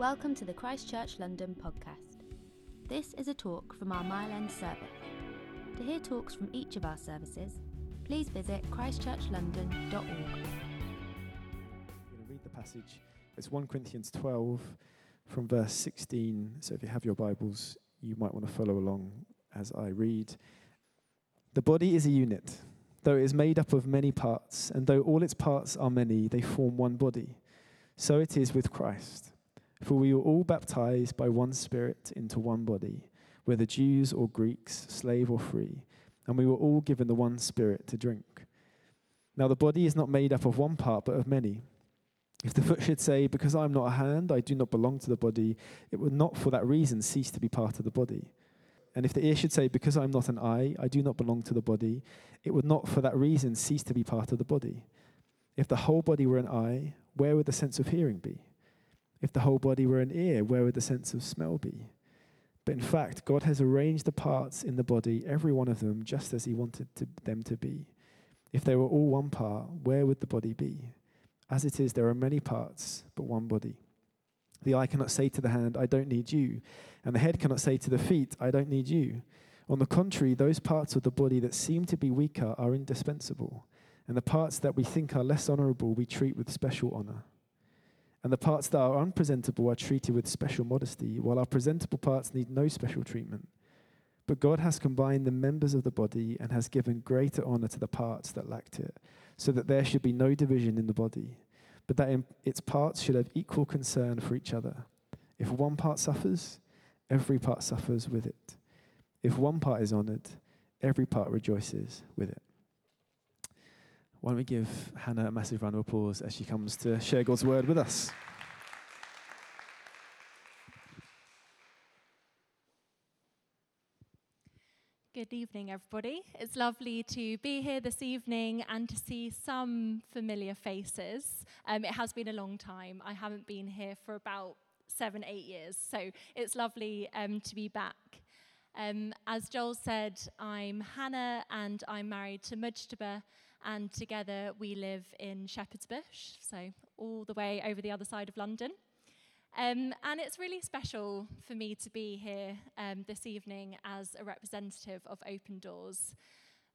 Welcome to the Christchurch London podcast. This is a talk from our Mile End service. To hear talks from each of our services, please visit christchurchlondon.org. I'm going to read the passage. It's 1 Corinthians 12 from verse 16. So if you have your Bibles, you might want to follow along as I read. The body is a unit, though it is made up of many parts, and though all its parts are many, they form one body. So it is with Christ. For we were all baptized by one Spirit into one body, whether Jews or Greeks, slave or free, and we were all given the one Spirit to drink. Now the body is not made up of one part, but of many. If the foot should say, Because I am not a hand, I do not belong to the body, it would not for that reason cease to be part of the body. And if the ear should say, Because I am not an eye, I do not belong to the body, it would not for that reason cease to be part of the body. If the whole body were an eye, where would the sense of hearing be? If the whole body were an ear, where would the sense of smell be? But in fact, God has arranged the parts in the body, every one of them, just as He wanted to, them to be. If they were all one part, where would the body be? As it is, there are many parts, but one body. The eye cannot say to the hand, I don't need you. And the head cannot say to the feet, I don't need you. On the contrary, those parts of the body that seem to be weaker are indispensable. And the parts that we think are less honorable, we treat with special honor. And the parts that are unpresentable are treated with special modesty, while our presentable parts need no special treatment. But God has combined the members of the body and has given greater honor to the parts that lacked it, so that there should be no division in the body, but that its parts should have equal concern for each other. If one part suffers, every part suffers with it. If one part is honored, every part rejoices with it. Why don't we give Hannah a massive round of applause as she comes to share God's word with us? Good evening, everybody. It's lovely to be here this evening and to see some familiar faces. Um, it has been a long time. I haven't been here for about seven, eight years, so it's lovely um, to be back. Um, as Joel said, I'm Hannah and I'm married to Mujtaba, and together we live in Shepherd's Bush, so all the way over the other side of London. Um, and it's really special for me to be here um, this evening as a representative of Open Doors.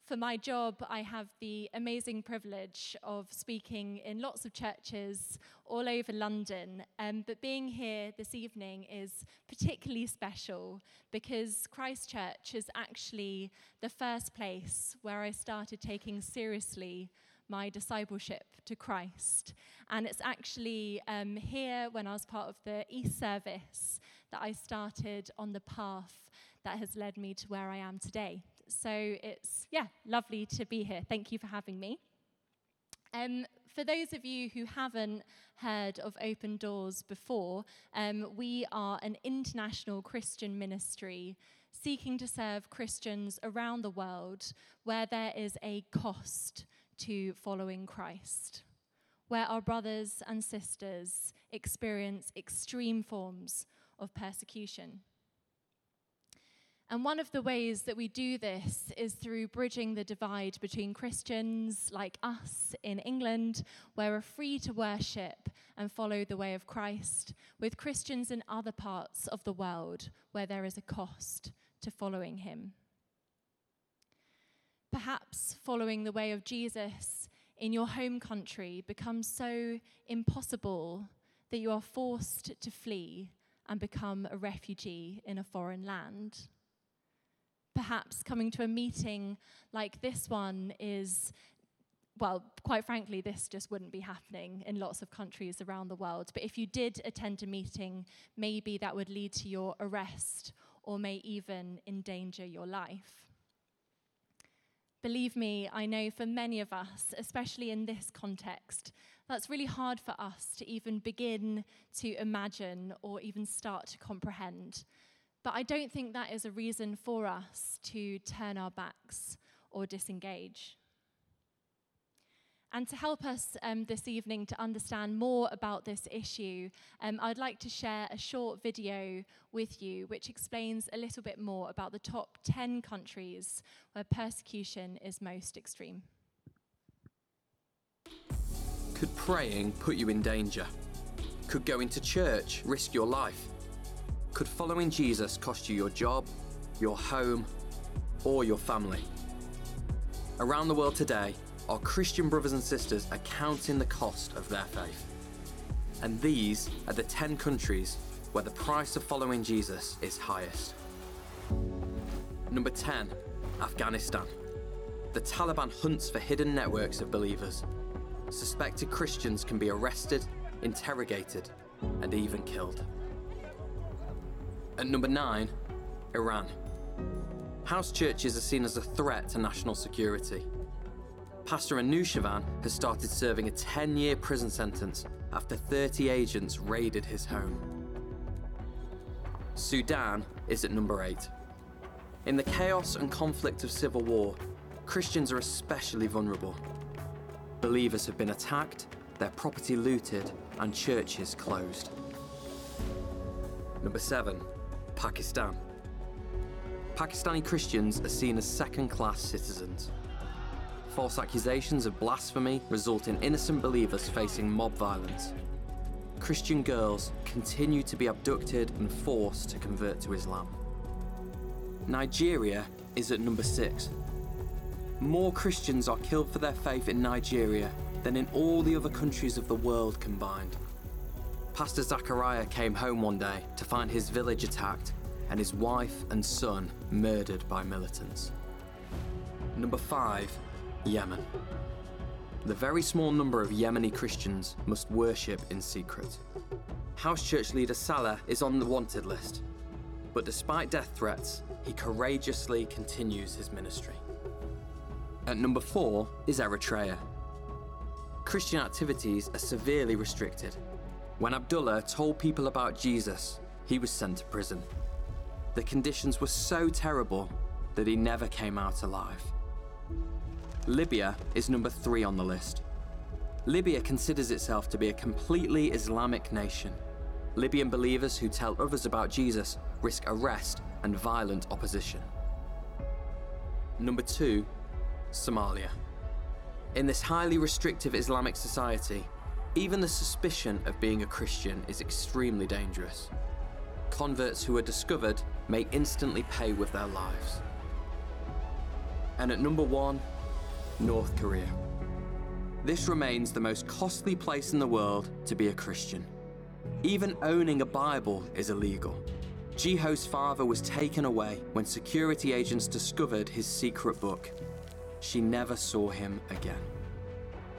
For my job, I have the amazing privilege of speaking in lots of churches all over London. Um, but being here this evening is particularly special because Christchurch is actually the first place where I started taking seriously my discipleship to Christ. And it's actually um, here when I was part of the East service that I started on the path that has led me to where I am today. So it's, yeah, lovely to be here. Thank you for having me. Um, for those of you who haven't heard of Open Doors before, um, we are an international Christian ministry seeking to serve Christians around the world where there is a cost to following Christ, where our brothers and sisters experience extreme forms of persecution. And one of the ways that we do this is through bridging the divide between Christians like us in England, where we're free to worship and follow the way of Christ, with Christians in other parts of the world where there is a cost to following him. Perhaps following the way of Jesus in your home country becomes so impossible that you are forced to flee and become a refugee in a foreign land perhaps coming to a meeting like this one is well, quite frankly, this just wouldn't be happening in lots of countries around the world. But if you did attend a meeting, maybe that would lead to your arrest or may even endanger your life. Believe me, I know for many of us, especially in this context, that's really hard for us to even begin to imagine or even start to comprehend. But I don't think that is a reason for us to turn our backs or disengage. And to help us um, this evening to understand more about this issue, um, I'd like to share a short video with you which explains a little bit more about the top 10 countries where persecution is most extreme. Could praying put you in danger? Could going to church risk your life? Could following Jesus cost you your job, your home, or your family? Around the world today, our Christian brothers and sisters are counting the cost of their faith. And these are the 10 countries where the price of following Jesus is highest. Number 10, Afghanistan. The Taliban hunts for hidden networks of believers. Suspected Christians can be arrested, interrogated, and even killed. At number 9, Iran. House churches are seen as a threat to national security. Pastor Anushirvan has started serving a 10 year prison sentence after 30 agents raided his home. Sudan is at number 8. In the chaos and conflict of civil war, Christians are especially vulnerable. Believers have been attacked, their property looted, and churches closed. Number 7. Pakistan. Pakistani Christians are seen as second class citizens. False accusations of blasphemy result in innocent believers facing mob violence. Christian girls continue to be abducted and forced to convert to Islam. Nigeria is at number six. More Christians are killed for their faith in Nigeria than in all the other countries of the world combined. Pastor Zachariah came home one day to find his village attacked and his wife and son murdered by militants. Number 5. Yemen. The very small number of Yemeni Christians must worship in secret. House church leader Salah is on the wanted list, but despite death threats, he courageously continues his ministry. At number 4 is Eritrea. Christian activities are severely restricted. When Abdullah told people about Jesus, he was sent to prison. The conditions were so terrible that he never came out alive. Libya is number three on the list. Libya considers itself to be a completely Islamic nation. Libyan believers who tell others about Jesus risk arrest and violent opposition. Number two, Somalia. In this highly restrictive Islamic society, even the suspicion of being a Christian is extremely dangerous. Converts who are discovered may instantly pay with their lives. And at number one, North Korea. This remains the most costly place in the world to be a Christian. Even owning a Bible is illegal. Jiho's father was taken away when security agents discovered his secret book. She never saw him again.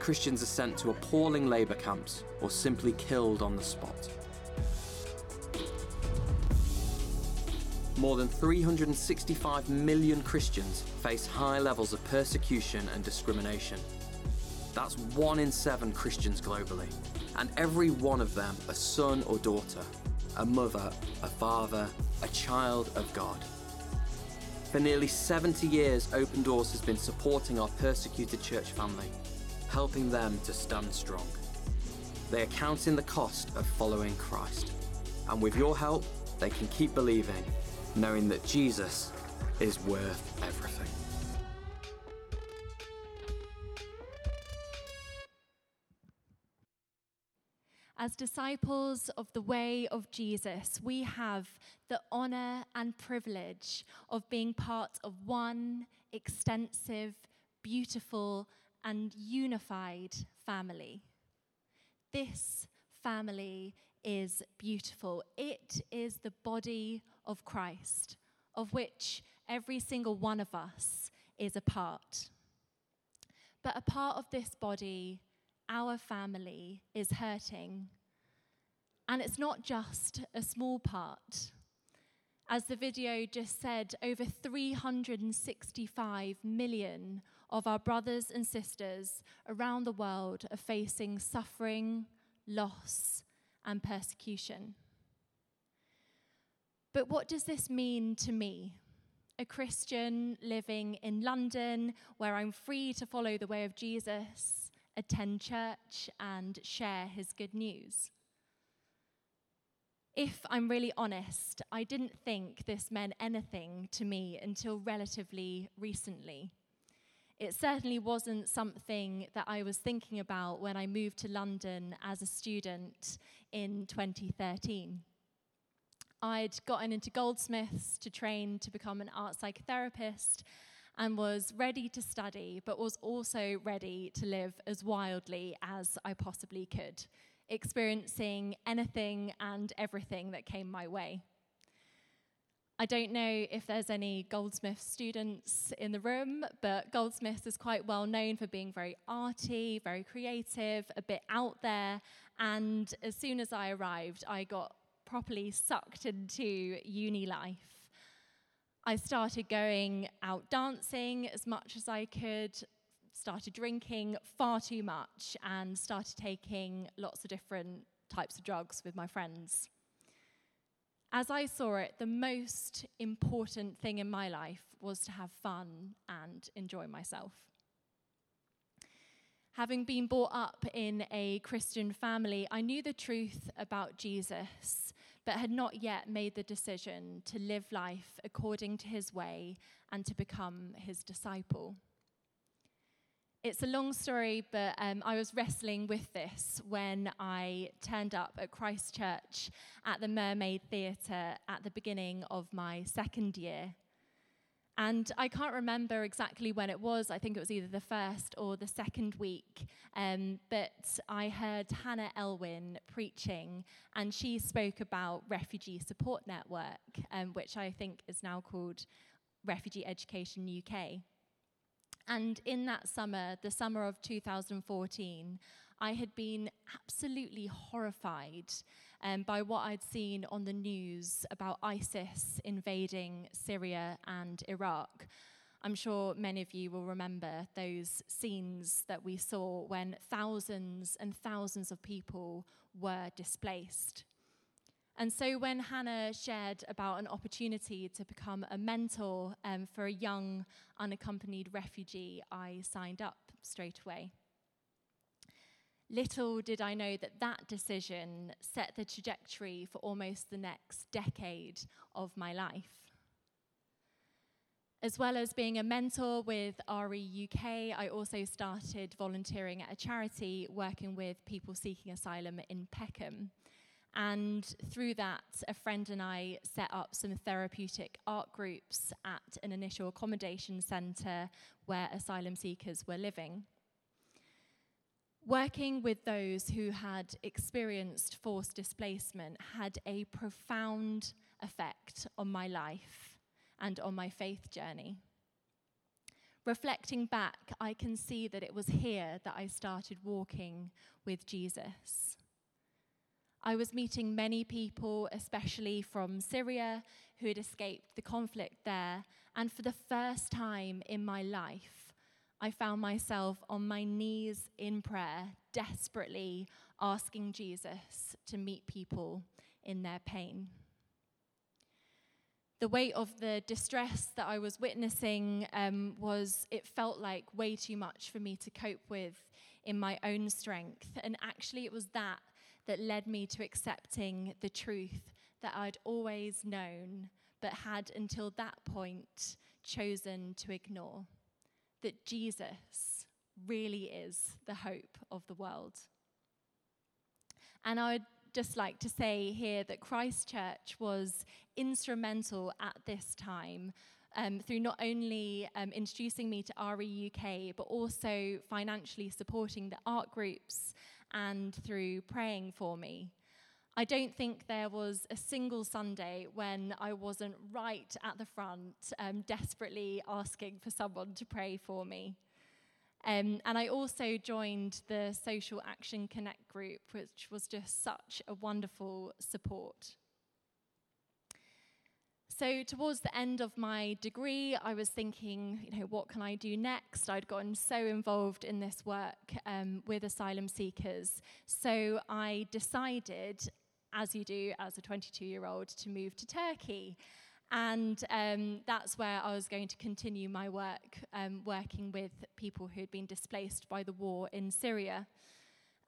Christians are sent to appalling labour camps or simply killed on the spot. More than 365 million Christians face high levels of persecution and discrimination. That's one in seven Christians globally, and every one of them a son or daughter, a mother, a father, a child of God. For nearly 70 years, Open Doors has been supporting our persecuted church family, helping them to stand strong. They are counting the cost of following Christ, and with your help, they can keep believing knowing that Jesus is worth everything. As disciples of the way of Jesus, we have the honor and privilege of being part of one extensive, beautiful, and unified family. This family is beautiful. It is the body of Christ, of which every single one of us is a part. But a part of this body, our family, is hurting. And it's not just a small part. As the video just said, over 365 million of our brothers and sisters around the world are facing suffering, loss, and persecution. But what does this mean to me? A Christian living in London where I'm free to follow the way of Jesus, attend church, and share his good news. If I'm really honest, I didn't think this meant anything to me until relatively recently. It certainly wasn't something that I was thinking about when I moved to London as a student in 2013. I'd gotten into Goldsmiths to train to become an art psychotherapist and was ready to study, but was also ready to live as wildly as I possibly could, experiencing anything and everything that came my way. I don't know if there's any Goldsmith students in the room, but Goldsmiths is quite well known for being very arty, very creative, a bit out there. And as soon as I arrived, I got properly sucked into uni life. I started going out dancing as much as I could, started drinking far too much, and started taking lots of different types of drugs with my friends. As I saw it, the most important thing in my life was to have fun and enjoy myself. Having been brought up in a Christian family, I knew the truth about Jesus, but had not yet made the decision to live life according to his way and to become his disciple. It's a long story, but um, I was wrestling with this when I turned up at Christchurch at the Mermaid Theatre at the beginning of my second year. And I can't remember exactly when it was. I think it was either the first or the second week. Um, but I heard Hannah Elwyn preaching, and she spoke about Refugee Support Network, um, which I think is now called Refugee Education UK. And in that summer, the summer of 2014, I had been absolutely horrified um, by what I'd seen on the news about ISIS invading Syria and Iraq. I'm sure many of you will remember those scenes that we saw when thousands and thousands of people were displaced. And so when Hannah shared about an opportunity to become a mentor um, for a young unaccompanied refugee, I signed up straight away. Little did I know that that decision set the trajectory for almost the next decade of my life. As well as being a mentor with RE UK, I also started volunteering at a charity working with people seeking asylum in Peckham. And through that, a friend and I set up some therapeutic art groups at an initial accommodation centre where asylum seekers were living. Working with those who had experienced forced displacement had a profound effect on my life and on my faith journey. Reflecting back, I can see that it was here that I started walking with Jesus. I was meeting many people, especially from Syria, who had escaped the conflict there. And for the first time in my life, I found myself on my knees in prayer, desperately asking Jesus to meet people in their pain. The weight of the distress that I was witnessing um, was, it felt like way too much for me to cope with in my own strength. And actually, it was that that led me to accepting the truth that I'd always known, but had until that point chosen to ignore that Jesus really is the hope of the world. And I would just like to say here that Christ Church was instrumental at this time um, through not only um, introducing me to RE UK, but also financially supporting the art groups and through praying for me. I don't think there was a single Sunday when I wasn't right at the front, um, desperately asking for someone to pray for me. Um, and I also joined the Social Action Connect group, which was just such a wonderful support. So, towards the end of my degree, I was thinking, you know, what can I do next? I'd gotten so involved in this work um, with asylum seekers. So, I decided, as you do as a 22 year old, to move to Turkey. And um, that's where I was going to continue my work, um, working with people who had been displaced by the war in Syria.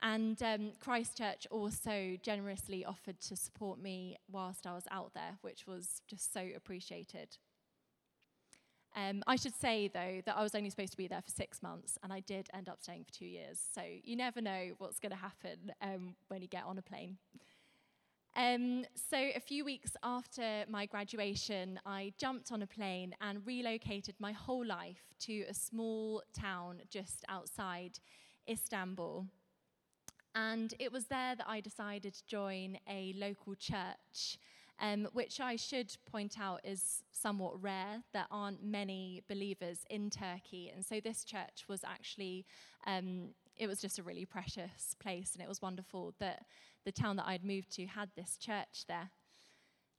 And um, Christ Church also generously offered to support me whilst I was out there, which was just so appreciated. Um, I should say, though, that I was only supposed to be there for six months, and I did end up staying for two years. So you never know what's going to happen um, when you get on a plane. Um, so, a few weeks after my graduation, I jumped on a plane and relocated my whole life to a small town just outside Istanbul. And it was there that I decided to join a local church um, which I should point out is somewhat rare. There aren't many believers in Turkey. And so this church was actually, um, it was just a really precious place. And it was wonderful that the town that I'd moved to had this church there.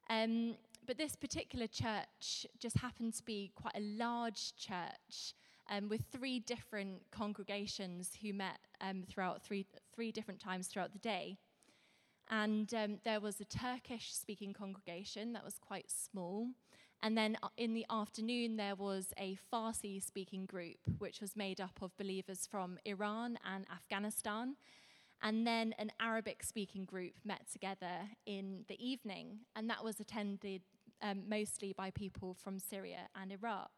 Um, but this particular church just happened to be quite a large church um, with three different congregations who met um, throughout three, three different times throughout the day. And um, there was a Turkish speaking congregation that was quite small. And then uh, in the afternoon, there was a Farsi speaking group, which was made up of believers from Iran and Afghanistan. And then an Arabic speaking group met together in the evening, and that was attended um, mostly by people from Syria and Iraq.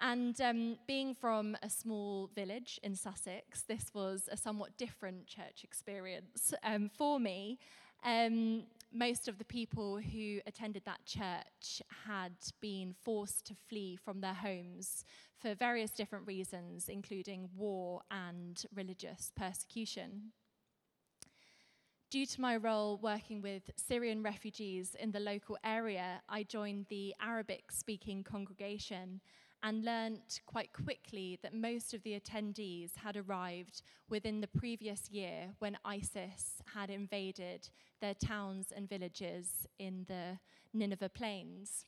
And um, being from a small village in Sussex, this was a somewhat different church experience um, for me. Um, most of the people who attended that church had been forced to flee from their homes for various different reasons, including war and religious persecution. Due to my role working with Syrian refugees in the local area, I joined the Arabic speaking congregation and learnt quite quickly that most of the attendees had arrived within the previous year when ISIS had invaded their towns and villages in the Nineveh plains.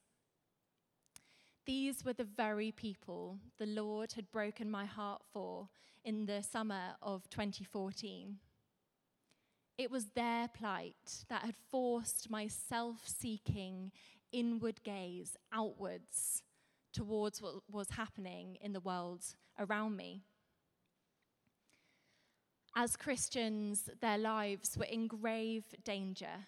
These were the very people the Lord had broken my heart for in the summer of 2014. It was their plight that had forced my self seeking inward gaze outwards towards what was happening in the world around me. As Christians, their lives were in grave danger.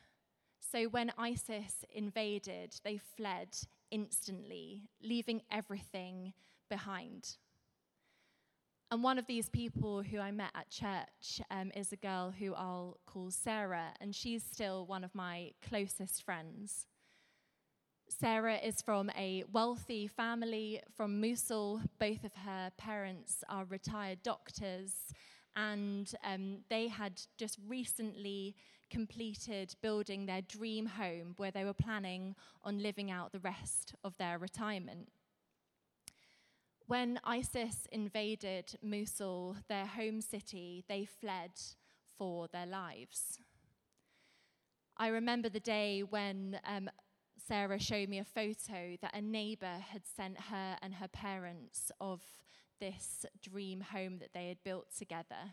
So when ISIS invaded, they fled instantly, leaving everything behind. And one of these people who I met at church um, is a girl who I'll call Sarah, and she's still one of my closest friends. Sarah is from a wealthy family from Mosul. Both of her parents are retired doctors, and um, they had just recently completed building their dream home where they were planning on living out the rest of their retirement. When ISIS invaded Mosul, their home city, they fled for their lives. I remember the day when um, Sarah showed me a photo that a neighbor had sent her and her parents of this dream home that they had built together.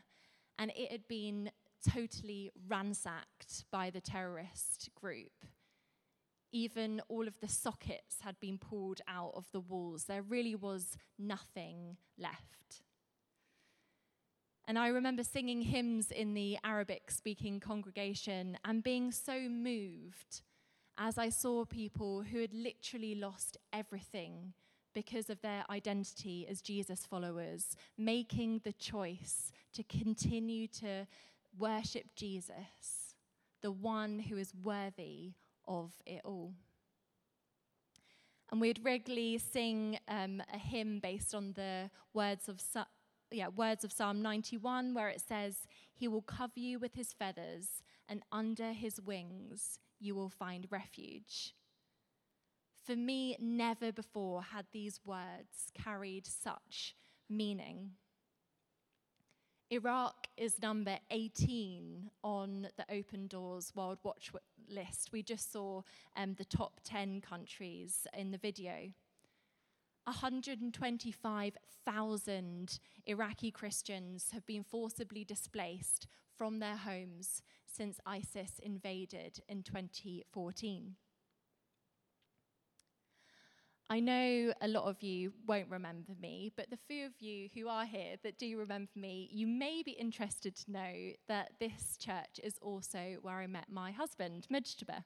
And it had been totally ransacked by the terrorist group. Even all of the sockets had been pulled out of the walls. There really was nothing left. And I remember singing hymns in the Arabic speaking congregation and being so moved as I saw people who had literally lost everything because of their identity as Jesus followers, making the choice to continue to worship Jesus, the one who is worthy of it all. And we'd regularly sing um, a hymn based on the words of, yeah, words of Psalm 91, where it says, He will cover you with his feathers, and under his wings you will find refuge. For me, never before had these words carried such meaning. Iraq is number 18 on the Open Doors World Watch list. We just saw um, the top 10 countries in the video. 125,000 Iraqi Christians have been forcibly displaced from their homes since ISIS invaded in 2014. I know a lot of you won't remember me, but the few of you who are here that do remember me, you may be interested to know that this church is also where I met my husband, Mujtaba.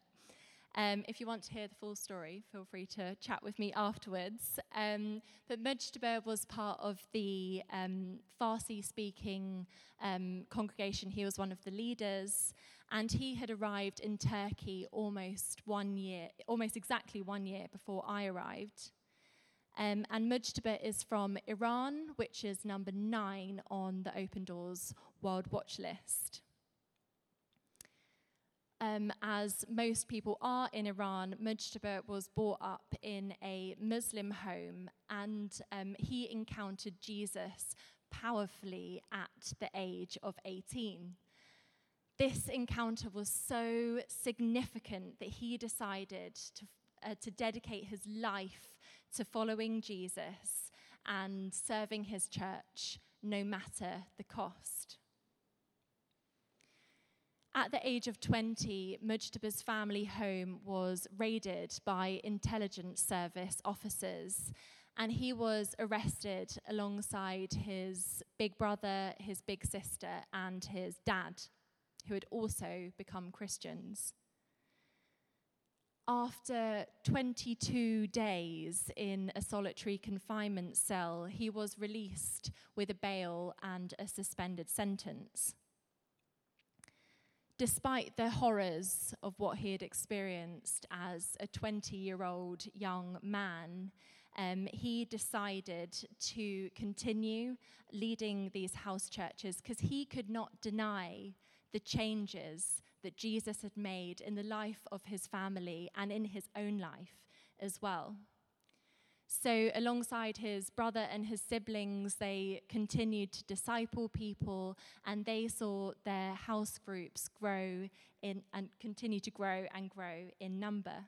Um, if you want to hear the full story, feel free to chat with me afterwards. Um, but Mujtaba was part of the um, Farsi speaking um, congregation. He was one of the leaders, and he had arrived in Turkey almost one year, almost exactly one year before I arrived. Um, and Mujtaba is from Iran, which is number nine on the Open Doors World Watch list um, as most people are in Iran, Mujtaba was brought up in a Muslim home and um, he encountered Jesus powerfully at the age of 18. This encounter was so significant that he decided to, uh, to dedicate his life to following Jesus and serving his church no matter the cost. At the age of 20, Mujtaba's family home was raided by intelligence service officers, and he was arrested alongside his big brother, his big sister, and his dad, who had also become Christians. After 22 days in a solitary confinement cell, he was released with a bail and a suspended sentence despite the horrors of what he had experienced as a 20 year old young man, um, he decided to continue leading these house churches because he could not deny the changes that Jesus had made in the life of his family and in his own life as well. So, alongside his brother and his siblings, they continued to disciple people and they saw their house groups grow in and continue to grow and grow in number.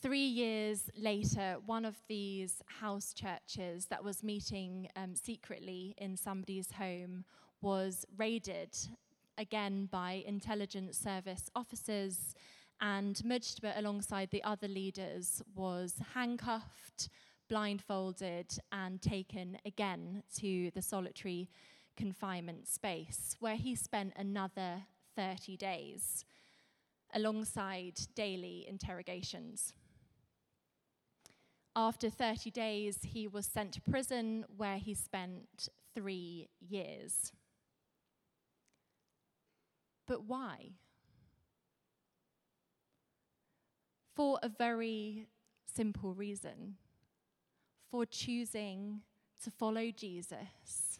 Three years later, one of these house churches that was meeting um, secretly in somebody's home was raided again by intelligence service officers and Mujtaba, alongside the other leaders, was handcuffed, blindfolded, and taken again to the solitary confinement space, where he spent another 30 days alongside daily interrogations. After 30 days, he was sent to prison where he spent three years. But why? For a very simple reason for choosing to follow Jesus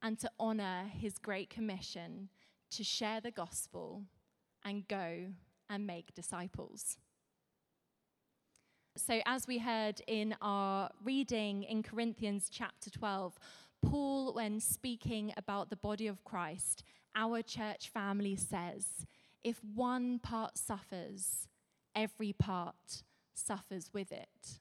and to honor his great commission to share the gospel and go and make disciples. So, as we heard in our reading in Corinthians chapter 12, Paul, when speaking about the body of Christ, our church family says, if one part suffers, every part suffers with it.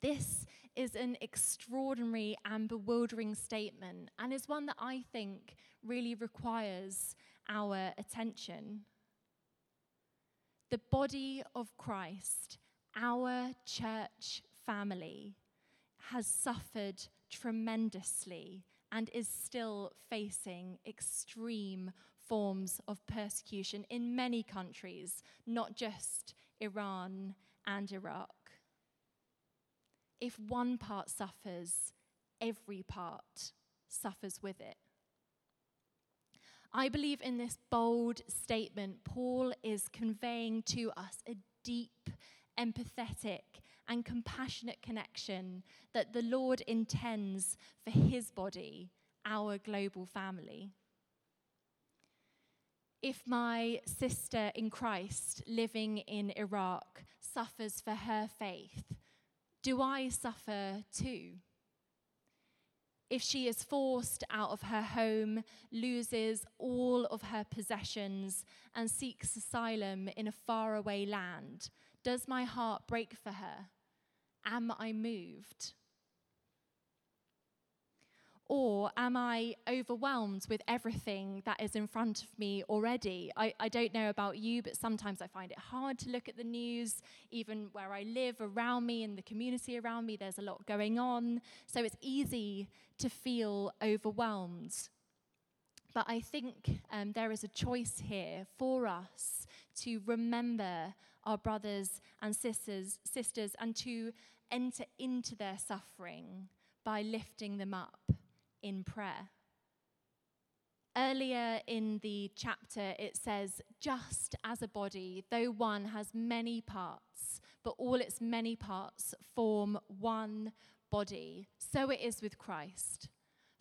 This is an extraordinary and bewildering statement, and is one that I think really requires our attention. The body of Christ, our church family, has suffered tremendously and is still facing extreme forms of persecution in many countries, not just Iran and Iraq. If one part suffers, every part suffers with it. I believe in this bold statement, Paul is conveying to us a deep, empathetic, and compassionate connection that the Lord intends for his body, our global family if my sister in Christ living in Iraq suffers for her faith, do I suffer too? If she is forced out of her home, loses all of her possessions, and seeks asylum in a faraway land, does my heart break for her? Am I moved? Or am I overwhelmed with everything that is in front of me already? I, I don't know about you, but sometimes I find it hard to look at the news, even where I live around me and the community around me, there's a lot going on. So it's easy to feel overwhelmed. But I think um, there is a choice here for us to remember our brothers and sisters, sisters and to enter into their suffering by lifting them up in prayer. Earlier in the chapter, it says, just as a body, though one has many parts, but all its many parts form one body, so it is with Christ.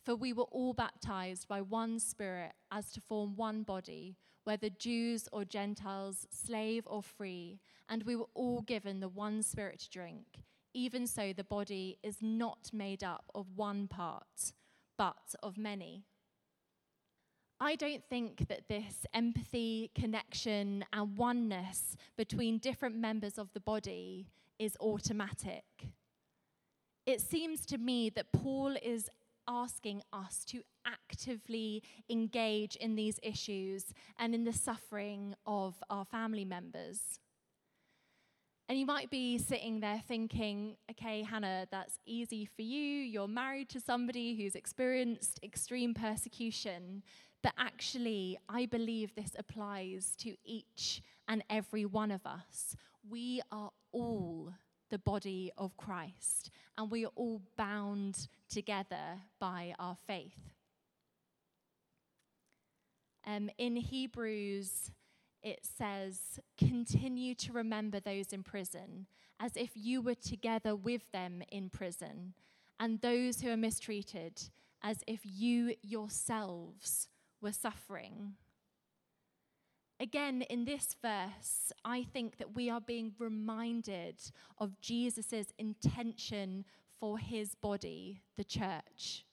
For we were all baptized by one Spirit as to form one body, whether Jews or Gentiles, slave or free, and we were all given the one Spirit to drink. Even so, the body is not made up of one part, but of many. I don't think that this empathy, connection, and oneness between different members of the body is automatic. It seems to me that Paul is asking us to actively engage in these issues and in the suffering of our family members. And you might be sitting there thinking, okay, Hannah, that's easy for you. You're married to somebody who's experienced extreme persecution. But actually, I believe this applies to each and every one of us. We are all the body of Christ, and we are all bound together by our faith. Um, in Hebrews, it says, Continue to remember those in prison as if you were together with them in prison, and those who are mistreated as if you yourselves were suffering. Again, in this verse, I think that we are being reminded of Jesus' intention for his body, the church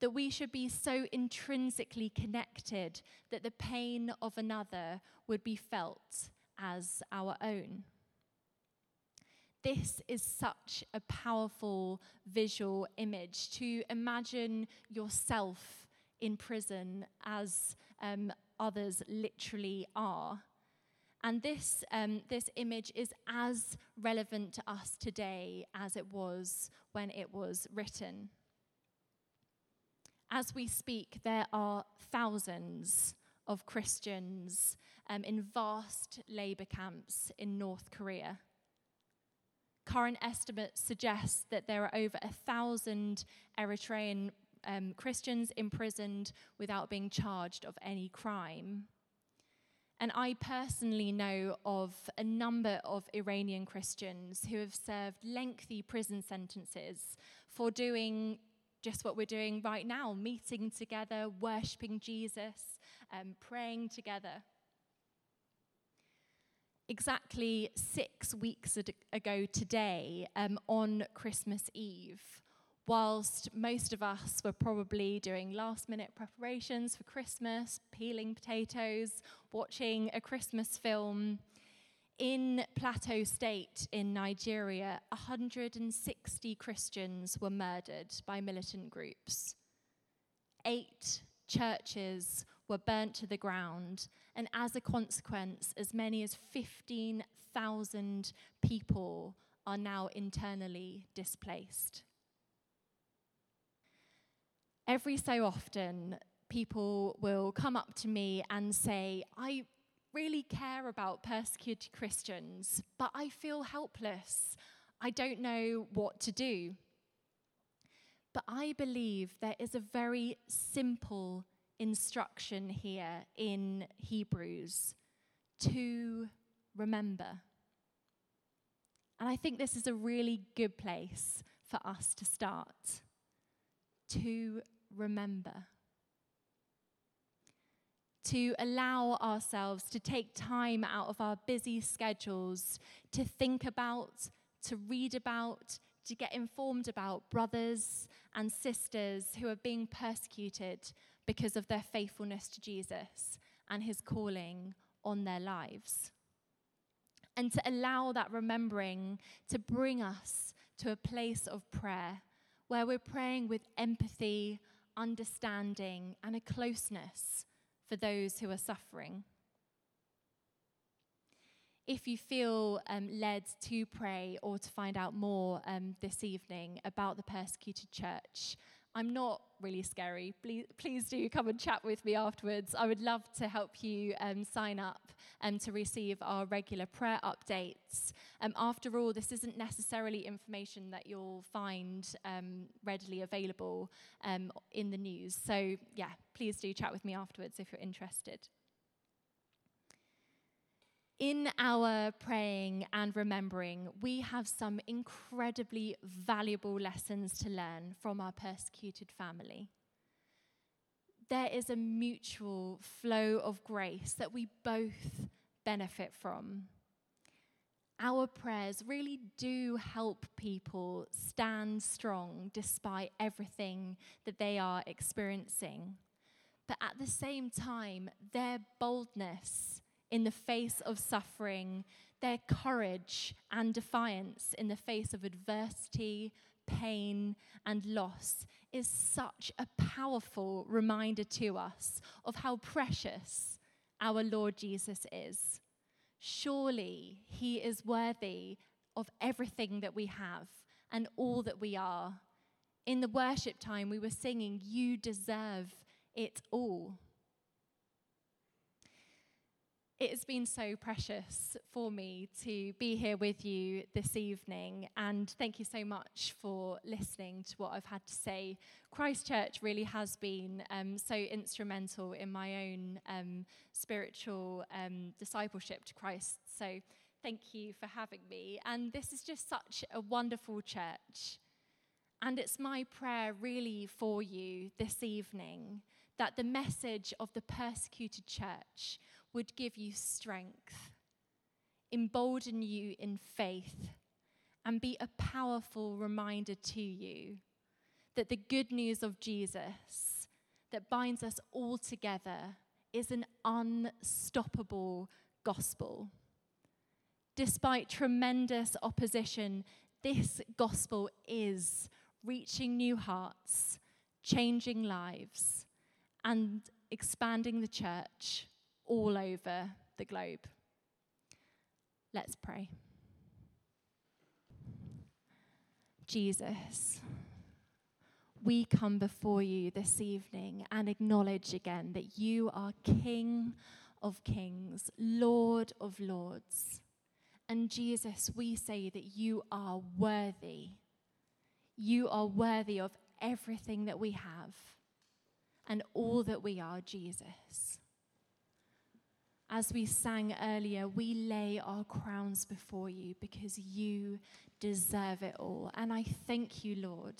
that we should be so intrinsically connected that the pain of another would be felt as our own. This is such a powerful visual image to imagine yourself in prison as um, others literally are. And this, um, this image is as relevant to us today as it was when it was written. As we speak, there are thousands of Christians um, in vast labor camps in North Korea. Current estimates suggest that there are over a thousand Eritrean um, Christians imprisoned without being charged of any crime. And I personally know of a number of Iranian Christians who have served lengthy prison sentences for doing just what we're doing right now meeting together, worshipping Jesus, um, praying together. Exactly six weeks ago today, um, on Christmas Eve, whilst most of us were probably doing last minute preparations for Christmas, peeling potatoes, watching a Christmas film, in Plateau State in Nigeria, 160 Christians were murdered by militant groups. Eight churches were burnt to the ground, and as a consequence, as many as 15,000 people are now internally displaced. Every so often, people will come up to me and say, I really care about persecuted Christians, but I feel helpless. I don't know what to do. But I believe there is a very simple instruction here in Hebrews to remember. And I think this is a really good place for us to start. To remember to allow ourselves to take time out of our busy schedules to think about, to read about, to get informed about brothers and sisters who are being persecuted because of their faithfulness to Jesus and his calling on their lives. And to allow that remembering to bring us to a place of prayer where we're praying with empathy, understanding, and a closeness for those who are suffering. If you feel um, led to pray or to find out more um, this evening about the persecuted church, I'm not really scary. Please, please do come and chat with me afterwards. I would love to help you um, sign up um, to receive our regular prayer updates. Um, after all, this isn't necessarily information that you'll find um, readily available um, in the news. So, yeah, please do chat with me afterwards if you're interested in our praying and remembering, we have some incredibly valuable lessons to learn from our persecuted family. There is a mutual flow of grace that we both benefit from. Our prayers really do help people stand strong despite everything that they are experiencing. But at the same time, their boldness in the face of suffering, their courage and defiance in the face of adversity, pain, and loss is such a powerful reminder to us of how precious our Lord Jesus is. Surely he is worthy of everything that we have and all that we are. In the worship time, we were singing, You deserve it all. It has been so precious for me to be here with you this evening, and thank you so much for listening to what I've had to say. Christchurch really has been um, so instrumental in my own um, spiritual um, discipleship to Christ. So, thank you for having me. And this is just such a wonderful church. And it's my prayer, really, for you this evening that the message of the persecuted church would give you strength, embolden you in faith, and be a powerful reminder to you that the good news of Jesus that binds us all together is an unstoppable gospel. Despite tremendous opposition, this gospel is reaching new hearts, changing lives, and expanding the church all over the globe. Let's pray. Jesus, we come before you this evening and acknowledge again that you are King of kings, Lord of lords. And Jesus, we say that you are worthy. You are worthy of everything that we have and all that we are, Jesus as we sang earlier, we lay our crowns before you because you deserve it all. And I thank you, Lord,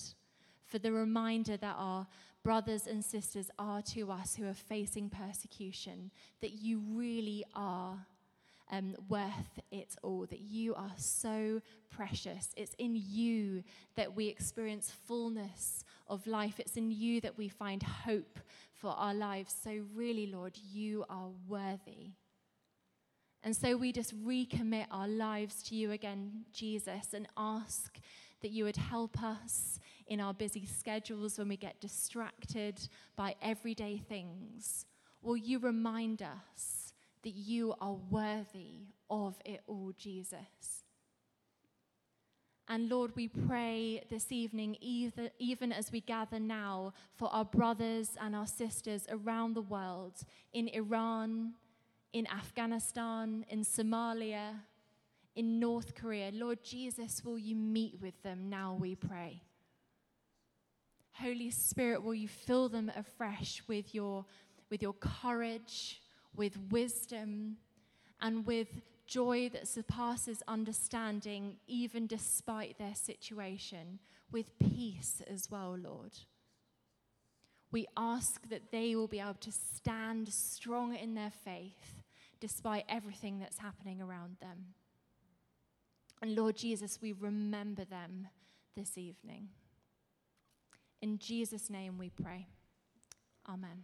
for the reminder that our brothers and sisters are to us who are facing persecution, that you really are. Um, worth it all, that you are so precious. It's in you that we experience fullness of life. It's in you that we find hope for our lives. So, really, Lord, you are worthy. And so we just recommit our lives to you again, Jesus, and ask that you would help us in our busy schedules when we get distracted by everyday things. Will you remind us that you are worthy of it all, Jesus? And Lord, we pray this evening, even as we gather now, for our brothers and our sisters around the world, in Iran, in Afghanistan, in Somalia, in North Korea. Lord Jesus, will you meet with them now, we pray? Holy Spirit, will you fill them afresh with your, with your courage, with wisdom, and with joy that surpasses understanding, even despite their situation, with peace as well, Lord. We ask that they will be able to stand strong in their faith despite everything that's happening around them. And Lord Jesus, we remember them this evening. In Jesus' name we pray. Amen.